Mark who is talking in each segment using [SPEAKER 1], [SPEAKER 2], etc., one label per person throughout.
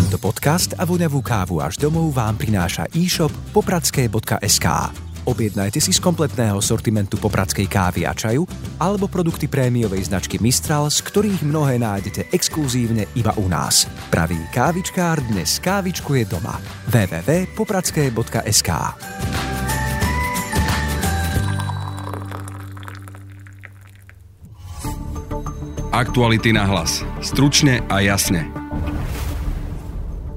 [SPEAKER 1] Tento podcast a voňavú kávu až domov vám prináša e-shop popradské.sk. Objednajte si z kompletného sortimentu popradskej kávy a čaju alebo produkty prémiovej značky Mistral, z ktorých mnohé nájdete exkluzívne iba u nás. Pravý kávičkár dnes kávičkuje doma. www.popradské.sk
[SPEAKER 2] Aktuality na hlas. Stručne a jasne.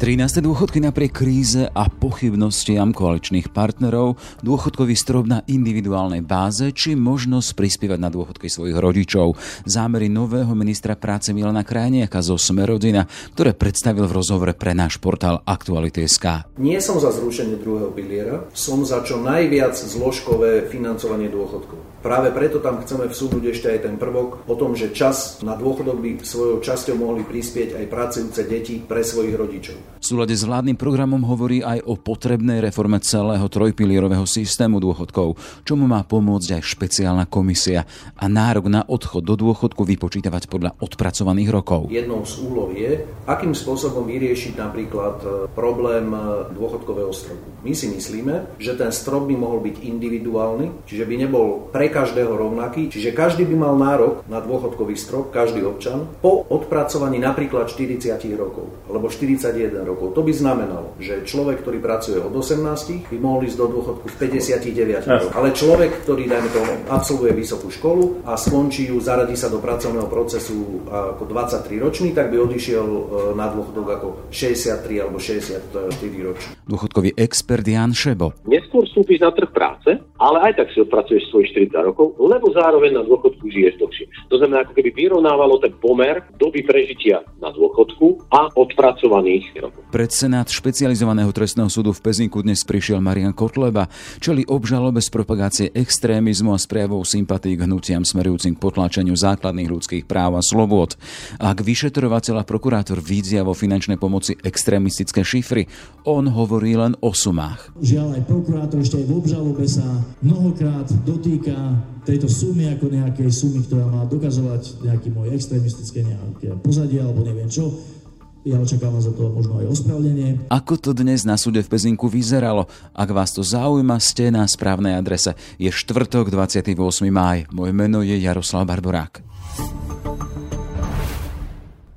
[SPEAKER 3] 13. dôchodky napriek kríze a pochybnostiam koaličných partnerov, dôchodkový strop na individuálnej báze či možnosť prispievať na dôchodky svojich rodičov. Zámery nového ministra práce Milana Krajniaka zo Smerodina, ktoré predstavil v rozhovore pre náš portál Aktuality.sk.
[SPEAKER 4] Nie som za zrušenie druhého piliera, som za čo najviac zložkové financovanie dôchodkov. Práve preto tam chceme vsúhnuť ešte aj ten prvok o tom, že čas na dôchodok by svojou časťou mohli prispieť aj pracujúce deti pre svojich rodičov.
[SPEAKER 3] V súlade s vládnym programom hovorí aj o potrebnej reforme celého trojpilierového systému dôchodkov, čomu má pomôcť aj špeciálna komisia a nárok na odchod do dôchodku vypočítavať podľa odpracovaných rokov.
[SPEAKER 4] Jednou z úloh je, akým spôsobom vyriešiť napríklad e, problém e, dôchodkového stropu. My si myslíme, že ten strop by mohol byť individuálny, čiže by nebol pre každého rovnaký, čiže každý by mal nárok na dôchodkový strop, každý občan, po odpracovaní napríklad 40 rokov alebo 41 rokov rokov. To by znamenalo, že človek, ktorý pracuje od 18, by mohol ísť do dôchodku v 59 rokoch. Ale človek, ktorý, dajme to, absolvuje vysokú školu a skončí ju, zaradí sa do pracovného procesu ako 23 ročný, tak by odišiel e, na dôchodok ako 63 alebo 64 ročný.
[SPEAKER 3] Dôchodkový expert Jan Šebo.
[SPEAKER 5] Neskôr vstúpiš na trh práce, ale aj tak si odpracuješ svojich 40 rokov, lebo zároveň na dôchodku žiješ dlhšie. To znamená, ako keby vyrovnávalo ten pomer doby prežitia na dôchodku a odpracovaných rokov.
[SPEAKER 3] Pred Senát špecializovaného trestného súdu v Pezinku dnes prišiel Marian Kotleba, čeli obžalobe z propagácie extrémizmu a s prejavou sympatí k hnutiam smerujúcim k potláčaniu základných ľudských práv a slobôd. Ak vyšetrovateľ a prokurátor vidia vo finančnej pomoci extrémistické šifry, on hovorí len o sumách.
[SPEAKER 6] Žiaľ, aj prokurátor ešte aj v obžalobe sa mnohokrát dotýka tejto sumy ako nejakej sumy, ktorá má dokazovať nejaký môj extrémistické nejaké pozadie alebo neviem čo ja očakávam za to možno aj ospravedlnenie.
[SPEAKER 3] Ako to dnes na súde v Pezinku vyzeralo? Ak vás to zaujíma, ste na správnej adrese. Je štvrtok, 28. máj. Moje meno je Jaroslav Barborák.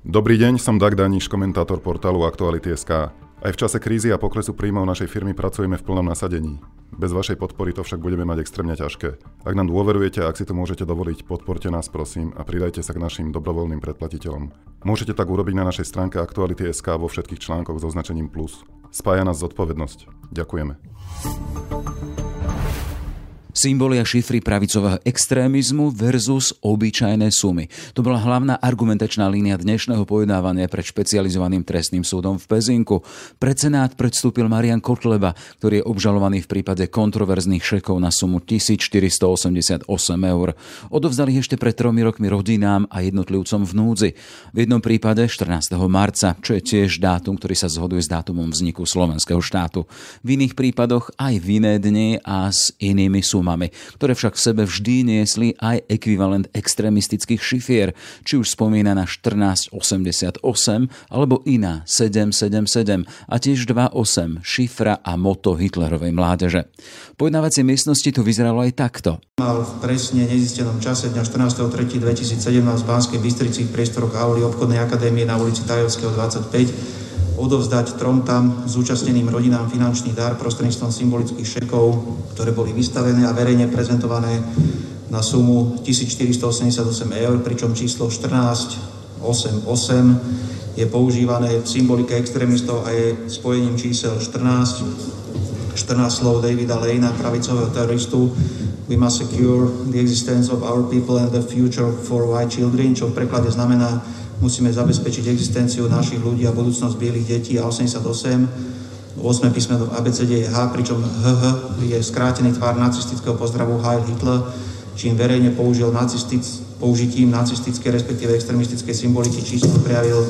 [SPEAKER 7] Dobrý deň, som Dag Daniš, komentátor portálu Aktuality.sk. Aj v čase krízy a poklesu príjmov našej firmy pracujeme v plnom nasadení. Bez vašej podpory to však budeme mať extrémne ťažké. Ak nám dôverujete a ak si to môžete dovoliť, podporte nás prosím a pridajte sa k našim dobrovoľným predplatiteľom. Môžete tak urobiť na našej stránke Aktuality.sk vo všetkých článkoch s označením plus. Spája nás zodpovednosť. Ďakujeme.
[SPEAKER 3] Symboly a šifry pravicového extrémizmu versus obyčajné sumy. To bola hlavná argumentačná línia dnešného pojednávania pred špecializovaným trestným súdom v Pezinku. Pred Senát predstúpil Marian Kotleba, ktorý je obžalovaný v prípade kontroverzných šekov na sumu 1488 eur. Odovzdali ešte pred tromi rokmi rodinám a jednotlivcom v núdzi. V jednom prípade 14. marca, čo je tiež dátum, ktorý sa zhoduje s dátumom vzniku slovenského štátu. V iných prípadoch aj v iné dni a s inými sumami sumami, ktoré však v sebe vždy niesli aj ekvivalent extrémistických šifier, či už spomínaná 1488 alebo iná 777 a tiež 28 šifra a moto Hitlerovej mládeže. Pojednávacie miestnosti tu vyzeralo aj takto.
[SPEAKER 8] Mal v presne nezistenom čase dňa 14.3.2017 v Banskej Bystrici v priestoroch Auli obchodnej akadémie na ulici Tajovského 25 odovzdať trom tam zúčastneným rodinám finančný dar prostredníctvom symbolických šekov, ktoré boli vystavené a verejne prezentované na sumu 1488 eur, pričom číslo 1488 je používané v symbolike extrémistov a je spojením čísel 14, 14 slov Davida Lejna, pravicového teroristu We must secure the existence of our people and the future for white children, čo v preklade znamená musíme zabezpečiť existenciu našich ľudí a budúcnosť bielých detí a 88 8 písmeno v ABCD je H, pričom HH je skrátený tvár nacistického pozdravu Heil Hitler, čím verejne použil nacistic, použitím nacistické, respektíve extremistické symboliky číslo prejavil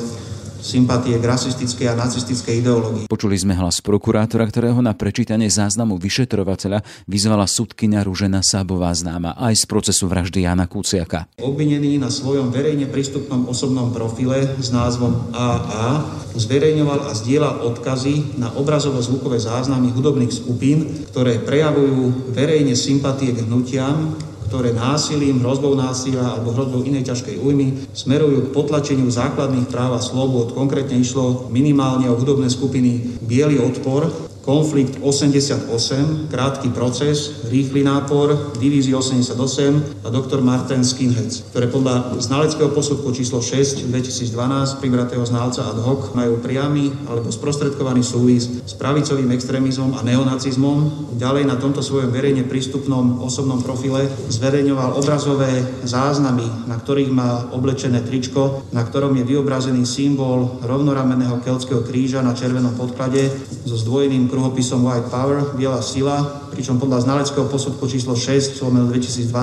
[SPEAKER 8] sympatie k rasistickej a nacistickej ideológii.
[SPEAKER 3] Počuli sme hlas prokurátora, ktorého na prečítanie záznamu vyšetrovateľa vyzvala sudkynia Ružena Sábová známa aj z procesu vraždy Jana Kuciaka.
[SPEAKER 8] Obvinený na svojom verejne prístupnom osobnom profile s názvom AA zverejňoval a zdieľal odkazy na obrazovo-zvukové záznamy hudobných skupín, ktoré prejavujú verejne sympatie k hnutiam, ktoré násilím, hrozbou násilia alebo hrozbou inej ťažkej újmy smerujú k potlačeniu základných práv a slobôd. Konkrétne išlo minimálne o hudobné skupiny Bielý odpor, konflikt 88, krátky proces, rýchly nápor, divízii 88 a doktor Martin Skinheads, ktoré podľa znaleckého posudku číslo 6 2012 pribratého znalca ad hoc majú priamy alebo sprostredkovaný súvis s pravicovým extrémizmom a neonacizmom. Ďalej na tomto svojom verejne prístupnom osobnom profile zverejňoval obrazové záznamy, na ktorých má oblečené tričko, na ktorom je vyobrazený symbol rovnoramenného keltského kríža na červenom podklade so zdvojeným kruhopisom White Power, Biela sila, pričom podľa znaleckého posudku číslo 6 2012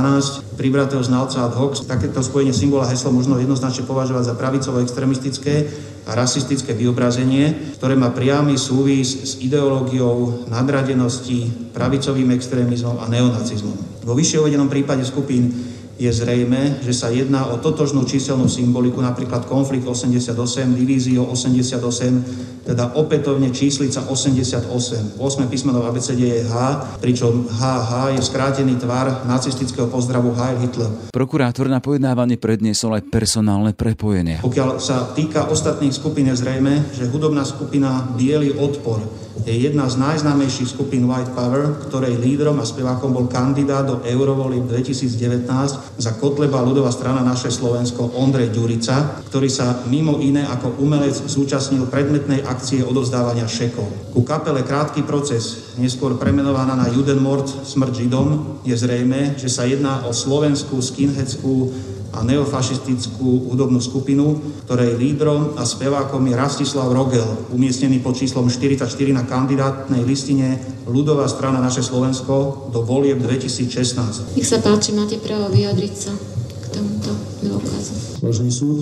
[SPEAKER 8] pribratého znalca ad hoc takéto spojenie symbola hesla možno jednoznačne považovať za pravicovo extremistické a rasistické vyobrazenie, ktoré má priamy súvis s ideológiou nadradenosti, pravicovým extrémizmom a neonacizmom. Vo vyššie uvedenom prípade skupín je zrejme, že sa jedná o totožnú číselnú symboliku, napríklad konflikt 88, divízio 88, teda opätovne číslica 88. 8 písmeno v ABCD je H, pričom HH je skrátený tvar nacistického pozdravu Heil Hitler.
[SPEAKER 3] Prokurátor na pojednávanie predniesol aj personálne prepojenie.
[SPEAKER 8] Pokiaľ sa týka ostatných skupín, je zrejme, že hudobná skupina Bielý odpor je jedna z najznámejších skupín White Power, ktorej lídrom a spevákom bol kandidát do Eurovoli 2019 za Kotleba ľudová strana naše Slovensko Ondrej Ďurica, ktorý sa mimo iné ako umelec zúčastnil predmetnej akcie odovzdávania šekov. Ku kapele Krátky proces, neskôr premenovaná na Judenmord, smrť Židom, je zrejme, že sa jedná o slovenskú skinheadskú a neofašistickú hudobnú skupinu, ktorej lídrom a spevákom je Rastislav Rogel, umiestnený pod číslom 44 na kandidátnej listine Ľudová strana naše Slovensko do volieb 2016.
[SPEAKER 9] Nech sa páči, máte právo vyjadriť sa k tomuto dôkazu.
[SPEAKER 6] Vážený súd,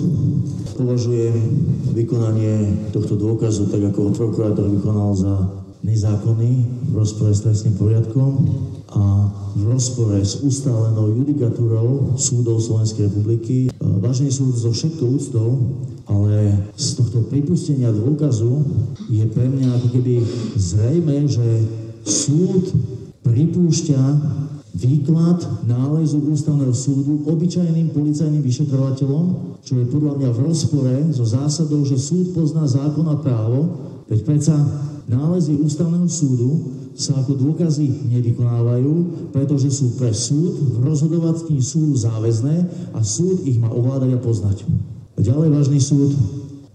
[SPEAKER 6] považujem vykonanie tohto dôkazu, tak ako ho prokurátor vykonal za nezákonný v rozpore s trestným poriadkom a v rozpore s ustálenou judikatúrou súdov Slovenskej republiky. Vážený súd, so všetkou úctou, ale z tohto pripustenia dôkazu je pre mňa ako keby zrejme, že súd pripúšťa výklad nálezu ústavného súdu obyčajným policajným vyšetrovateľom, čo je podľa mňa v rozpore so zásadou, že súd pozná zákon a právo, veď predsa nálezy ústavného súdu sa ako dôkazy nevykonávajú, pretože sú pre súd v rozhodovaní súdu záväzné a súd ich má ovládať a poznať. Ďalej, vážny súd,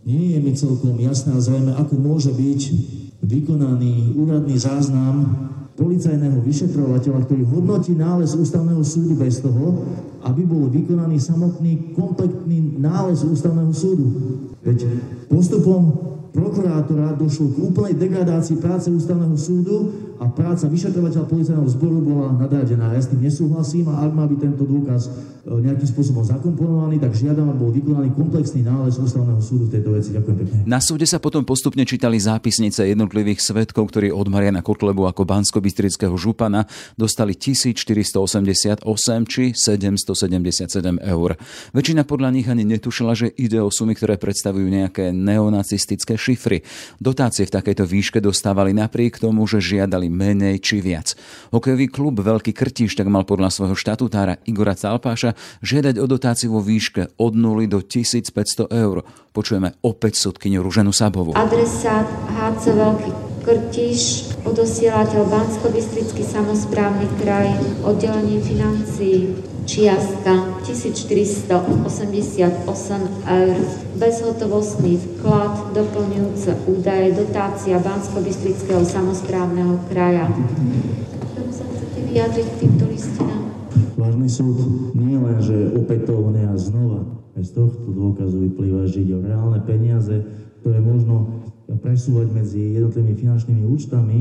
[SPEAKER 6] nie je mi celkom jasné a zrejme, ako môže byť vykonaný úradný záznam policajného vyšetrovateľa, ktorý hodnotí nález ústavného súdu bez toho, aby bol vykonaný samotný kompletný nález ústavného súdu. Veď postupom prokurátora došlo k úplnej degradácii práce ústavného súdu a práca vyšetrovateľa policajného zboru bola nadradená. Ja s tým nesúhlasím a ak má byť tento dôkaz e, nejakým spôsobom zakomponovaný, tak žiadam, aby bol vykonaný komplexný nález ústavného súdu v tejto veci. Ďakujem pekne.
[SPEAKER 3] Na súde sa potom postupne čítali zápisnice jednotlivých svetkov, ktorí od Mariana Kotlebu ako bansko župana dostali 1488 či 777 eur. Väčšina podľa nich ani netušila, že ide o sumy, ktoré predstavujú nejaké neonacistické šifry. Dotácie v takejto výške dostávali napriek tomu, že žiadali menej či viac. Hokejový klub Veľký Krtíš tak mal podľa svojho štatutára Igora Calpáša žiadať o dotáciu vo výške od 0 do 1500 eur. Počujeme opäť sudkyňu Ruženu Sabovu.
[SPEAKER 9] Adresát HC Veľký Krtiš, odosielateľ bansko samozprávny kraj, oddelenie financií, čiastka 1488 eur, bezhotovostný vklad, doplňujúce údaje, dotácia bansko samozprávneho kraja. K sa chcete vyjadriť k týmto listinám?
[SPEAKER 6] Vážny súd nie opätovne a znova, aj z tohto dôkazu vyplýva, že ide o reálne peniaze, ktoré možno presúvať medzi jednotlivými finančnými účtami,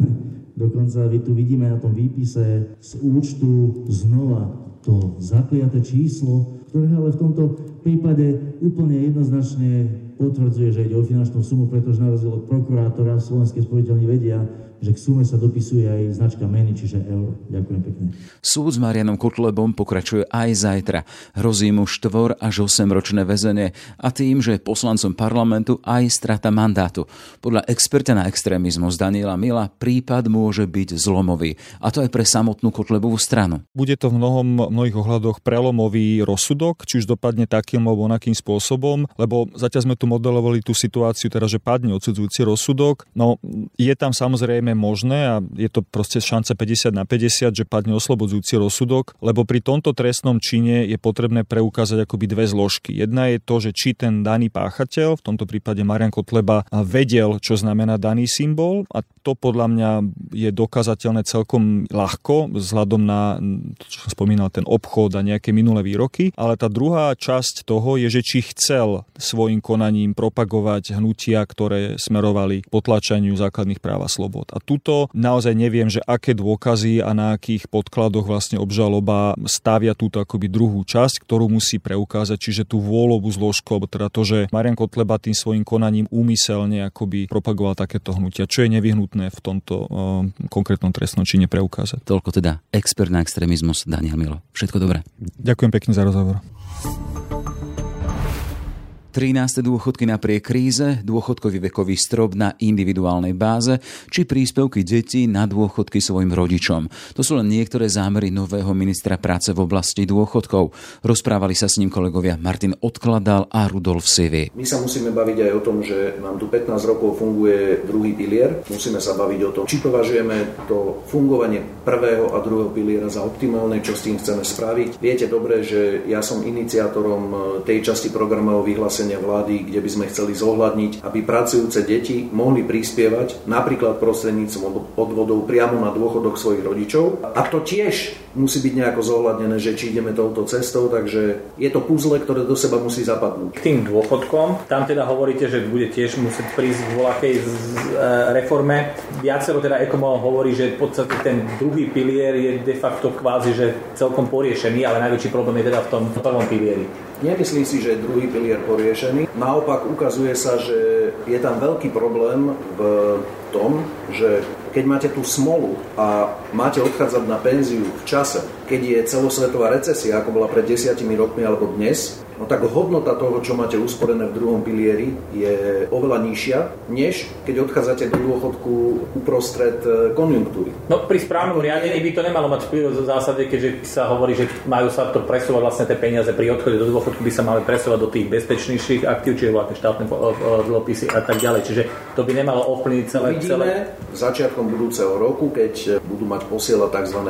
[SPEAKER 6] dokonca vy tu vidíme na tom výpise z účtu znova to zakliaté číslo, ktoré ale v tomto prípade úplne jednoznačne potvrdzuje, že ide o finančnú sumu, pretože na rozdiel od prokurátora slovenské spojiteľní vedia, že k sume sa dopisuje aj značka meny, čiže eur. Ďakujem pekne.
[SPEAKER 3] Súd s Marianom Kotlebom pokračuje aj zajtra. Hrozí mu 4 až 8 ročné väzenie a tým, že je poslancom parlamentu aj strata mandátu. Podľa experta na extrémizmus Daniela Mila prípad môže byť zlomový. A to aj pre samotnú Kotlebovú stranu.
[SPEAKER 10] Bude to v mnohom, mnohých ohľadoch prelomový rozsudok, či už dopadne takým alebo onakým spôsobom, lebo zatiaľ sme tu modelovali tú situáciu, teda, že padne odsudzujúci rozsudok. No je tam samozrejme možné a je to proste šance 50 na 50, že padne oslobodzujúci rozsudok, lebo pri tomto trestnom čine je potrebné preukázať akoby dve zložky. Jedna je to, že či ten daný páchateľ, v tomto prípade Marian Kotleba, vedel, čo znamená daný symbol a to podľa mňa je dokázateľné celkom ľahko vzhľadom na, čo som spomínal, ten obchod a nejaké minulé výroky, ale tá druhá časť toho je, že či chcel svojim konaním propagovať hnutia, ktoré smerovali k potlačaniu základných práv a slobod. A tuto naozaj neviem, že aké dôkazy a na akých podkladoch vlastne obžaloba stavia túto akoby druhú časť, ktorú musí preukázať, čiže tú vôľovú zložku, alebo teda to, že Marian Kotleba tým svojim konaním úmyselne akoby propagoval takéto hnutia, čo je nevyhnutné v tomto uh, konkrétnom trestnom čine preukázať.
[SPEAKER 3] Toľko teda expert na extrémizmus Daniel Milo. Všetko dobré.
[SPEAKER 10] Ďakujem pekne za rozhovor.
[SPEAKER 3] 13. dôchodky napriek kríze, dôchodkový vekový strop na individuálnej báze či príspevky detí na dôchodky svojim rodičom. To sú len niektoré zámery nového ministra práce v oblasti dôchodkov. Rozprávali sa s ním kolegovia Martin Odkladal a Rudolf Sivy.
[SPEAKER 4] My sa musíme baviť aj o tom, že nám tu 15 rokov funguje druhý pilier. Musíme sa baviť o tom, či považujeme to fungovanie prvého a druhého piliera za optimálne, čo s tým chceme spraviť. Viete dobre, že ja som iniciátorom tej časti programov vyhlásenia uznesenia vlády, kde by sme chceli zohľadniť, aby pracujúce deti mohli prispievať napríklad prostredníctvom odvodov priamo na dôchodok svojich rodičov. A to tiež musí byť nejako zohľadnené, že či ideme touto cestou, takže je to puzzle, ktoré do seba musí zapadnúť.
[SPEAKER 11] K tým dôchodkom, tam teda hovoríte, že bude tiež musieť prísť v voľakej e, reforme. Viacero teda ekonomov hovorí, že v podstate ten druhý pilier je de facto kvázi, že celkom poriešený, ale najväčší problém je teda v tom prvom pilieri.
[SPEAKER 4] Nemyslím si, že je druhý pilier poriešený. Naopak ukazuje sa, že je tam veľký problém v tom, že keď máte tú smolu a máte odchádzať na penziu v čase, keď je celosvetová recesia, ako bola pred desiatimi rokmi alebo dnes, no tak hodnota toho, čo máte usporené v druhom pilieri, je oveľa nižšia, než keď odchádzate do dôchodku uprostred e, konjunktúry.
[SPEAKER 11] No pri správnom riadení by to nemalo mať vplyv v zásade, keďže sa hovorí, že majú sa to presúvať vlastne tie peniaze pri odchode do dôchodku by sa mali presúvať do tých bezpečnejších aktív, čiže vlastne štátne e, e, dlhopisy a tak ďalej. Čiže to by nemalo ovplyvniť celé...
[SPEAKER 4] Uvidíme celé... začiatkom budúceho roku, keď budú mať posielať tzv.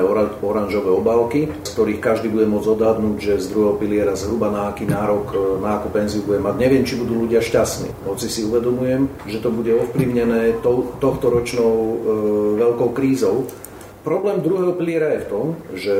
[SPEAKER 4] oranžové obálky, z ktorých každý bude môcť odhadnúť, že z druhého piliera zhruba na aký nárok e, na akú penziu bude mať. Neviem, či budú ľudia šťastní. Hoci si uvedomujem, že to bude ovplyvnené to, tohto ročnou e, veľkou krízou. Problém druhého piliera je v tom, že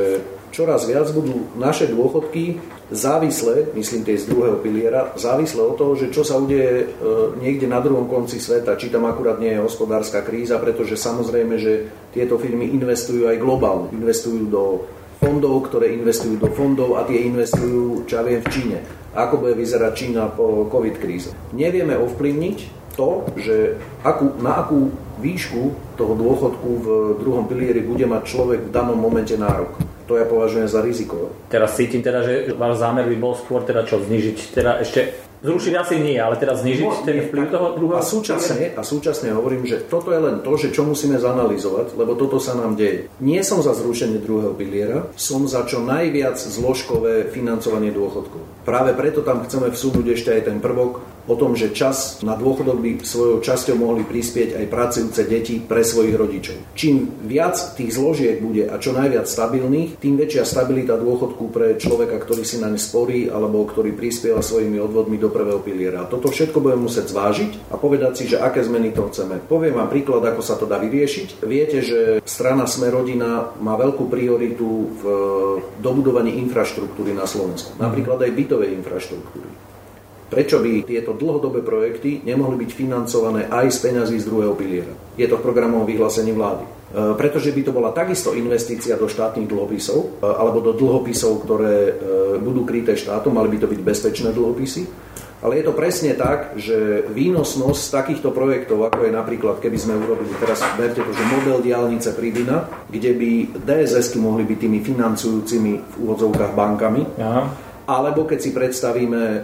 [SPEAKER 4] čoraz viac budú naše dôchodky závislé, myslím tie z druhého piliera, závislé od toho, že čo sa udeje e, niekde na druhom konci sveta, či tam akurát nie je hospodárska kríza, pretože samozrejme, že tieto firmy investujú aj globálne. Investujú do fondov, ktoré investujú do fondov a tie investujú, čo ja viem, v Číne. Ako bude vyzerať Čína po COVID kríze. Nevieme ovplyvniť to, že akú, na akú výšku toho dôchodku v druhom pilieri bude mať človek v danom momente nárok. To ja považujem za riziko.
[SPEAKER 11] Teraz cítim teda, že váš zámer by bol skôr teda čo, znižiť teda ešte Zrušiť asi nie, ale teraz znižiť no, ten vplyv toho druhého.
[SPEAKER 4] A súčasne, a súčasne hovorím, že toto je len to, že čo musíme zanalizovať, lebo toto sa nám deje. Nie som za zrušenie druhého piliera, som za čo najviac zložkové financovanie dôchodkov. Práve preto tam chceme vsúnuť ešte aj ten prvok o tom, že čas na dôchodok by svojou časťou mohli prispieť aj pracujúce deti pre svojich rodičov. Čím viac tých zložiek bude a čo najviac stabilných, tým väčšia stabilita dôchodku pre človeka, ktorý si na ne sporí alebo ktorý prispieva svojimi odvodmi do prvého piliera. A toto všetko budeme musieť zvážiť a povedať si, že aké zmeny to chceme. Poviem vám príklad, ako sa to dá vyriešiť. Viete, že strana Sme rodina má veľkú prioritu v dobudovaní infraštruktúry na Slovensku. Napríklad aj bytovej infraštruktúry. Prečo by tieto dlhodobé projekty nemohli byť financované aj z peňazí z druhého piliera? Je to v programovom vyhlásení vlády. E, pretože by to bola takisto investícia do štátnych dlhopisov e, alebo do dlhopisov, ktoré e, budú kryté štátom, mali by to byť bezpečné dlhopisy. Ale je to presne tak, že výnosnosť takýchto projektov, ako je napríklad, keby sme urobili teraz, verte to, že model diálnice Pribina, kde by DSS-ky mohli byť tými financujúcimi v úvodzovkách bankami, Aha alebo keď si predstavíme e,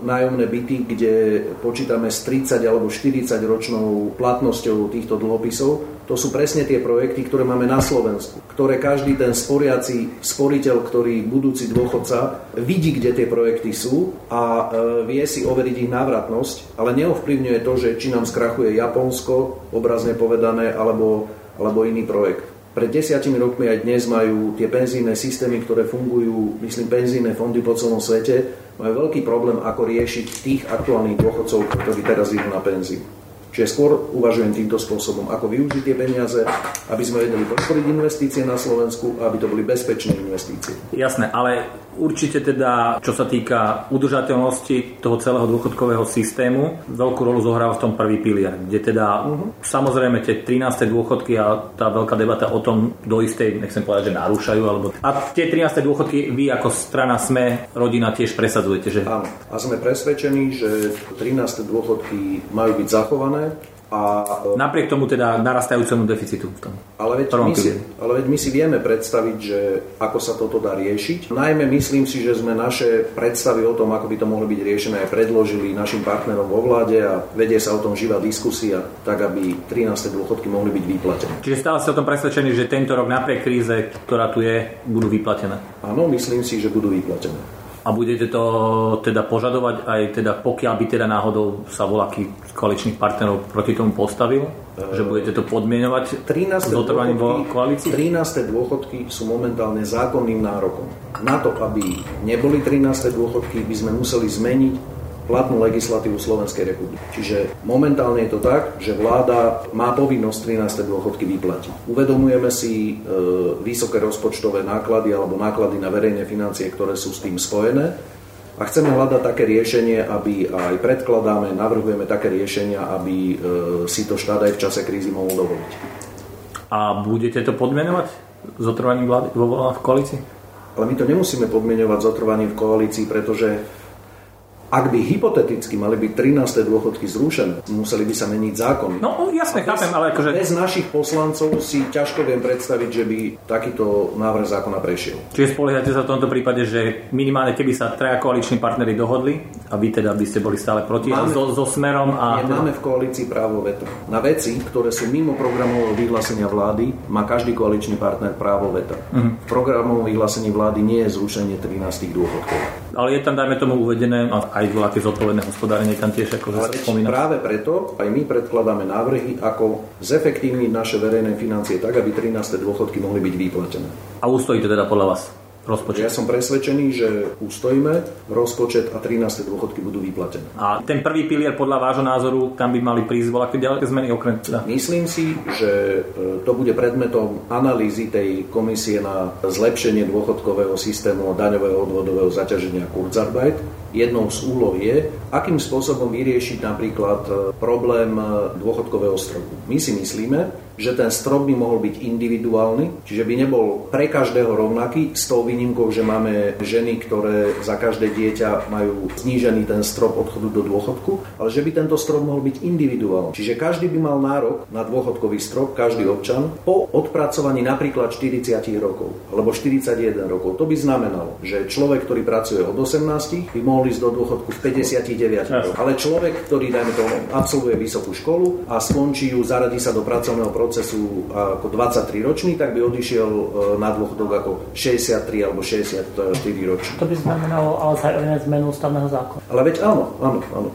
[SPEAKER 4] nájomné byty, kde počítame s 30 alebo 40 ročnou platnosťou týchto dlhopisov, to sú presne tie projekty, ktoré máme na Slovensku, ktoré každý ten sporiaci sporiteľ, ktorý budúci dôchodca vidí, kde tie projekty sú a e, vie si overiť ich návratnosť, ale neovplyvňuje to, že či nám skrachuje Japonsko, obrazne povedané, alebo, alebo iný projekt. Pred desiatimi rokmi aj dnes majú tie penzínne systémy, ktoré fungujú, myslím, penzínne fondy po celom svete, majú veľký problém, ako riešiť tých aktuálnych dôchodcov, ktorí teraz idú na penziu. Čiže skôr uvažujem týmto spôsobom, ako využiť tie peniaze, aby sme vedeli podporiť investície na Slovensku a aby to boli bezpečné investície.
[SPEAKER 11] Jasné, ale určite teda, čo sa týka udržateľnosti toho celého dôchodkového systému, veľkú rolu zohráva v tom prvý pilier, kde teda uh-huh. samozrejme tie 13. dôchodky a tá veľká debata o tom do istej, nechcem povedať, že narúšajú, alebo... A tie 13. dôchodky vy ako strana SME, rodina tiež presadzujete, že?
[SPEAKER 4] Áno, a sme presvedčení, že 13. dôchodky majú byť zachované
[SPEAKER 11] a, Napriek tomu teda narastajúcemu deficitu v tom.
[SPEAKER 4] Ale veď, my si, ale veď my si vieme predstaviť, že ako sa toto dá riešiť. Najmä myslím si, že sme naše predstavy o tom, ako by to mohlo byť riešené, aj predložili našim partnerom vo vláde a vedie sa o tom živá diskusia, tak aby 13. dôchodky mohli byť vyplatené.
[SPEAKER 11] Čiže stále ste o tom presvedčení, že tento rok napriek kríze, ktorá tu je, budú vyplatené?
[SPEAKER 4] Áno, myslím si, že budú vyplatené.
[SPEAKER 11] A budete to teda požadovať aj teda, pokiaľ by teda náhodou sa voľaký z koaličných partnerov proti tomu postavil? Že budete to podmienovať 13. zotrvaním vo koalícii?
[SPEAKER 4] 13. dôchodky sú momentálne zákonným nárokom. Na to, aby neboli 13. dôchodky, by sme museli zmeniť platnú legislatívu Slovenskej republiky. Čiže momentálne je to tak, že vláda má povinnosť 13. dôchodky vyplatiť. Uvedomujeme si e, vysoké rozpočtové náklady alebo náklady na verejné financie, ktoré sú s tým spojené. A chceme hľadať také riešenie, aby aj predkladáme, navrhujeme také riešenia, aby e, si to štát aj v čase krízy mohol dovoliť.
[SPEAKER 11] A budete to podmenovať zotrvaním vlády vo v koalícii?
[SPEAKER 4] Ale my to nemusíme podmienovať zotrvaním v koalícii, pretože ak by hypoteticky mali byť 13. dôchodky zrušené, museli by sa meniť zákony.
[SPEAKER 11] No jasne, chápem, ale akože...
[SPEAKER 4] Bez našich poslancov si ťažko viem predstaviť, že by takýto návrh zákona prešiel.
[SPEAKER 11] Čiže spoliehate sa v tomto prípade, že minimálne keby sa traja koaliční partnery dohodli a vy teda by ste boli stále proti máme, so, so smerom a...
[SPEAKER 4] Nie, teda... máme v koalícii právo veta. Na veci, ktoré sú mimo programového vyhlásenia vlády, má každý koaličný partner právo veta. Uh-huh. V programovom vyhlásení vlády nie je zrušenie 13 dôchodkov.
[SPEAKER 11] Ale je tam, dajme tomu, uvedené aj aj voľaké zodpovedné hospodárenie tam tiež ako sa spomína.
[SPEAKER 4] Práve preto aj my predkladáme návrhy, ako zefektívniť naše verejné financie tak, aby 13. dôchodky mohli byť vyplatené.
[SPEAKER 11] A ustojí to teda podľa vás? Rozpočet.
[SPEAKER 4] Ja som presvedčený, že ustojíme rozpočet a 13. dôchodky budú vyplatené.
[SPEAKER 11] A ten prvý pilier podľa vášho názoru, tam by mali prísť voľaké ďalšie zmeny okrem teda?
[SPEAKER 4] Myslím si, že e, to bude predmetom analýzy tej komisie na zlepšenie dôchodkového systému a daňového odvodového zaťaženia Kurzarbeit. Jednou z úloh je, akým spôsobom vyriešiť napríklad e, problém e, dôchodkového stropu. My si myslíme, že ten strop by mohol byť individuálny, čiže by nebol pre každého rovnaký, s tou výnimkou, že máme ženy, ktoré za každé dieťa majú znížený ten strop odchodu do dôchodku, ale že by tento strop mohol byť individuálny. Čiže každý by mal nárok na dôchodkový strop, každý občan, po odpracovaní napríklad 40 rokov alebo 41 rokov. To by znamenalo, že človek, ktorý pracuje od 18, by mohol ísť do dôchodku v 59 rokoch. Ale človek, ktorý, dajme to, absolvuje vysokú školu a skončí ju, zaradí sa do pracovného procesu ako 23 ročný, tak by odišiel e, na dôchodok ako 63 alebo 64 ročný.
[SPEAKER 12] To by znamenalo ale zmenu ústavného zákona.
[SPEAKER 4] Ale veď áno, áno, áno.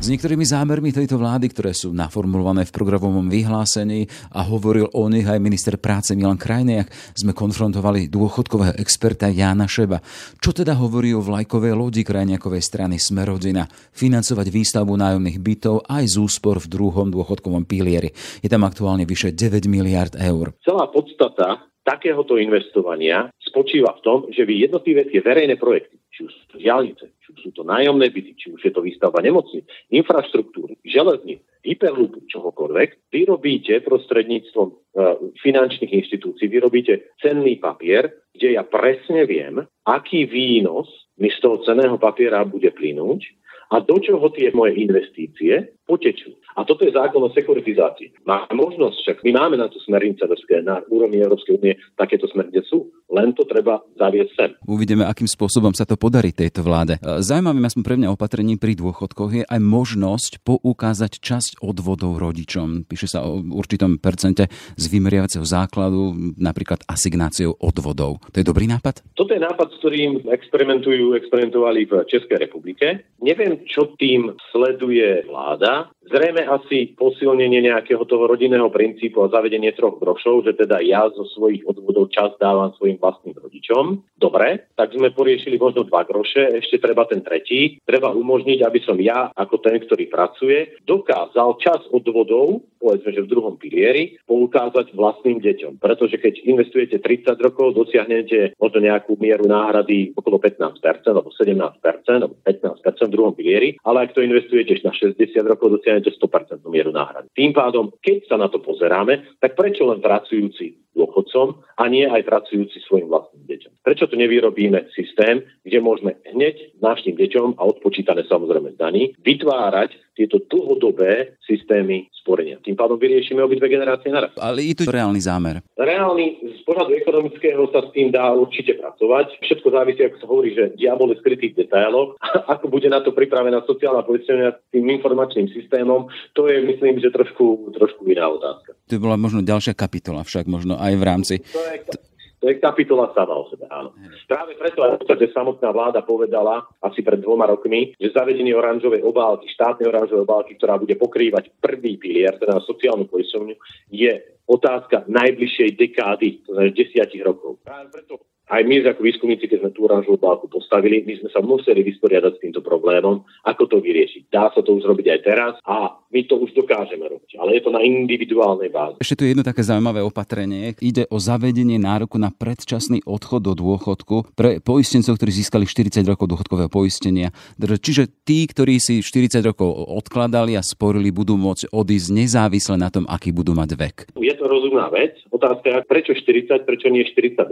[SPEAKER 3] S niektorými zámermi tejto vlády, ktoré sú naformulované v programovom vyhlásení a hovoril o nich aj minister práce Milan Krajniak, sme konfrontovali dôchodkového experta Jána Šeba. Čo teda hovorí o vlajkovej lodi Krajniakovej strany Smerodina financovať výstavbu nájomných bytov aj z úspor v druhom dôchodkovom pilieri. Je tam aktuálne vyše 9 miliard eur.
[SPEAKER 5] Celá podstata takéhoto investovania spočíva v tom, že vy jednotlivé tie verejné projekty, či už diálnice, či sú to nájomné byty, či už je to výstavba nemocníc, infraštruktúry, železníc, hyperlúpu, čohokoľvek, vyrobíte prostredníctvom e, finančných inštitúcií, vyrobíte cenný papier, kde ja presne viem, aký výnos mi z toho ceného papiera bude plynúť a do čoho tie moje investície potečú. A toto je zákon o sekuritizácii. Máme možnosť, však my máme na to smernice na úrovni Európskej únie, takéto smernice sú, len to treba zaviesť sem.
[SPEAKER 3] Uvidíme, akým spôsobom sa to podarí tejto vláde. Zaujímavým aspoň pre mňa opatrení pri dôchodkoch je aj možnosť poukázať časť odvodov rodičom. Píše sa o určitom percente z vymeriavaceho základu, napríklad asignáciou odvodov. To je dobrý nápad?
[SPEAKER 5] Toto je nápad, s ktorým experimentujú, experimentovali v Českej republike. Neviem, čo tým sleduje vláda. Zrejme asi posilnenie nejakého toho rodinného princípu a zavedenie troch grošov, že teda ja zo svojich odvodov čas dávam svojim vlastným rodičom. Dobre, tak sme poriešili možno dva groše, ešte treba ten tretí. Treba umožniť, aby som ja, ako ten, ktorý pracuje, dokázal čas odvodov, povedzme, že v druhom pilieri, poukázať vlastným deťom. Pretože keď investujete 30 rokov, dosiahnete možno nejakú mieru náhrady okolo 15% alebo 17% alebo 15% v druhom pilieri, ale ak to investujete na 60 rokov, dosiahnete dostanete 100% mieru náhrady. Tým pádom, keď sa na to pozeráme, tak prečo len pracujúci dôchodcom a nie aj pracujúci svojim vlastným deťom. Prečo tu nevyrobíme systém, kde môžeme hneď našim deťom a odpočítané samozrejme z daní vytvárať tieto dlhodobé systémy sporenia. Tým pádom vyriešime obidve generácie naraz.
[SPEAKER 3] Ale je tu reálny zámer.
[SPEAKER 5] Reálny z pohľadu ekonomického sa s tým dá určite pracovať. Všetko závisí, ako sa hovorí, že diabol je skrytý v detailoch. Ako bude na to pripravená sociálna poistenia tým informačným systémom, to je myslím, že trošku, trošku iná otázka.
[SPEAKER 3] To bola možno ďalšia kapitola však, možno aj v rámci...
[SPEAKER 5] To je, to je kapitola sama o sebe, áno. Práve preto, že samotná vláda povedala asi pred dvoma rokmi, že zavedenie oranžovej obálky, štátnej oranžovej obálky, ktorá bude pokrývať prvý pilier, teda sociálnu poisťovňu, je otázka najbližšej dekády, to znamená desiatich rokov. Práve preto aj my ako výskumníci, keď sme tú oranžovú obálku postavili, my sme sa museli vysporiadať s týmto problémom, ako to vyriešiť. Dá sa to už robiť aj teraz a my to už dokážeme robiť, ale je to na individuálnej báze.
[SPEAKER 3] Ešte tu je jedno také zaujímavé opatrenie. Ide o zavedenie nároku na predčasný odchod do dôchodku pre poistencov, ktorí získali 40 rokov dôchodkového poistenia. Čiže tí, ktorí si 40 rokov odkladali a sporili, budú môcť odísť nezávisle na tom, aký budú mať vek.
[SPEAKER 5] Je to rozumná vec. Otázka je, prečo 40, prečo nie 42?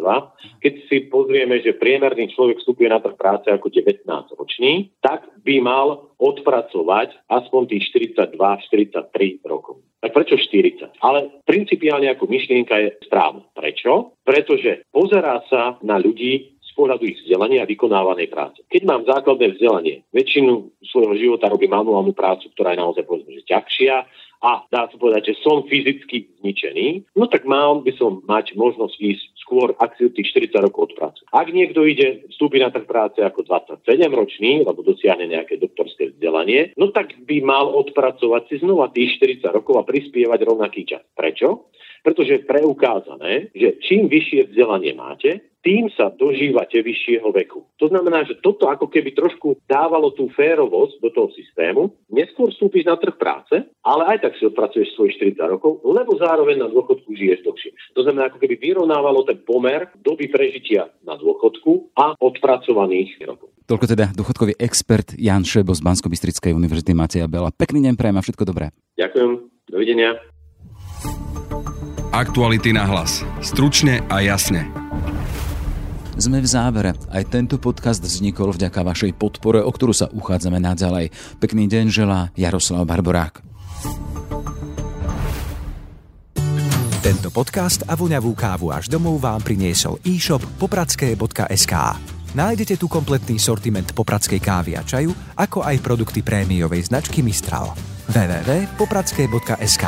[SPEAKER 5] Keď si pozrieme, že priemerný človek vstupuje na trh práce ako 19-ročný, tak by mal odpracovať aspoň tých 42-43 rokov. Tak prečo 40? Ale principiálne ako myšlienka je správna. Prečo? Pretože pozerá sa na ľudí pohľadu ich vzdelania a vykonávanej práce. Keď mám základné vzdelanie, väčšinu svojho života robím manuálnu prácu, ktorá je naozaj povedzme, že ťažšia, a dá sa povedať, že som fyzicky zničený, no tak mal by som mať možnosť ísť skôr, ak si tých 40 rokov práce. Ak niekto ide, vstúpi na trh práce ako 27-ročný, alebo dosiahne nejaké doktorské vzdelanie, no tak by mal odpracovať si znova tých 40 rokov a prispievať rovnaký čas. Prečo? Pretože je preukázané, že čím vyššie vzdelanie máte, tým sa dožívate vyššieho veku. To znamená, že toto ako keby trošku dávalo tú férovosť do toho systému. Neskôr vstúpiš na trh práce, ale aj tak si odpracuješ svojich 40 rokov, lebo zároveň na dôchodku žiješ dlhšie. To znamená, ako keby vyrovnávalo ten pomer doby prežitia na dôchodku a odpracovaných rokov.
[SPEAKER 3] Toľko teda dôchodkový expert Jan Šebo z bansko univerzity Mateja Bela. Pekný deň, prajem a všetko dobré.
[SPEAKER 5] Ďakujem, dovidenia.
[SPEAKER 2] Aktuality na hlas. Stručne a jasne.
[SPEAKER 3] Sme v závere. Aj tento podcast vznikol vďaka vašej podpore, o ktorú sa uchádzame naďalej. Pekný deň želá Jaroslav Barborák.
[SPEAKER 1] Tento podcast a voňavú kávu až domov vám priniesol e-shop popradské.sk. Nájdete tu kompletný sortiment popradskej kávy a čaju, ako aj produkty prémiovej značky Mistral. www.popradské.sk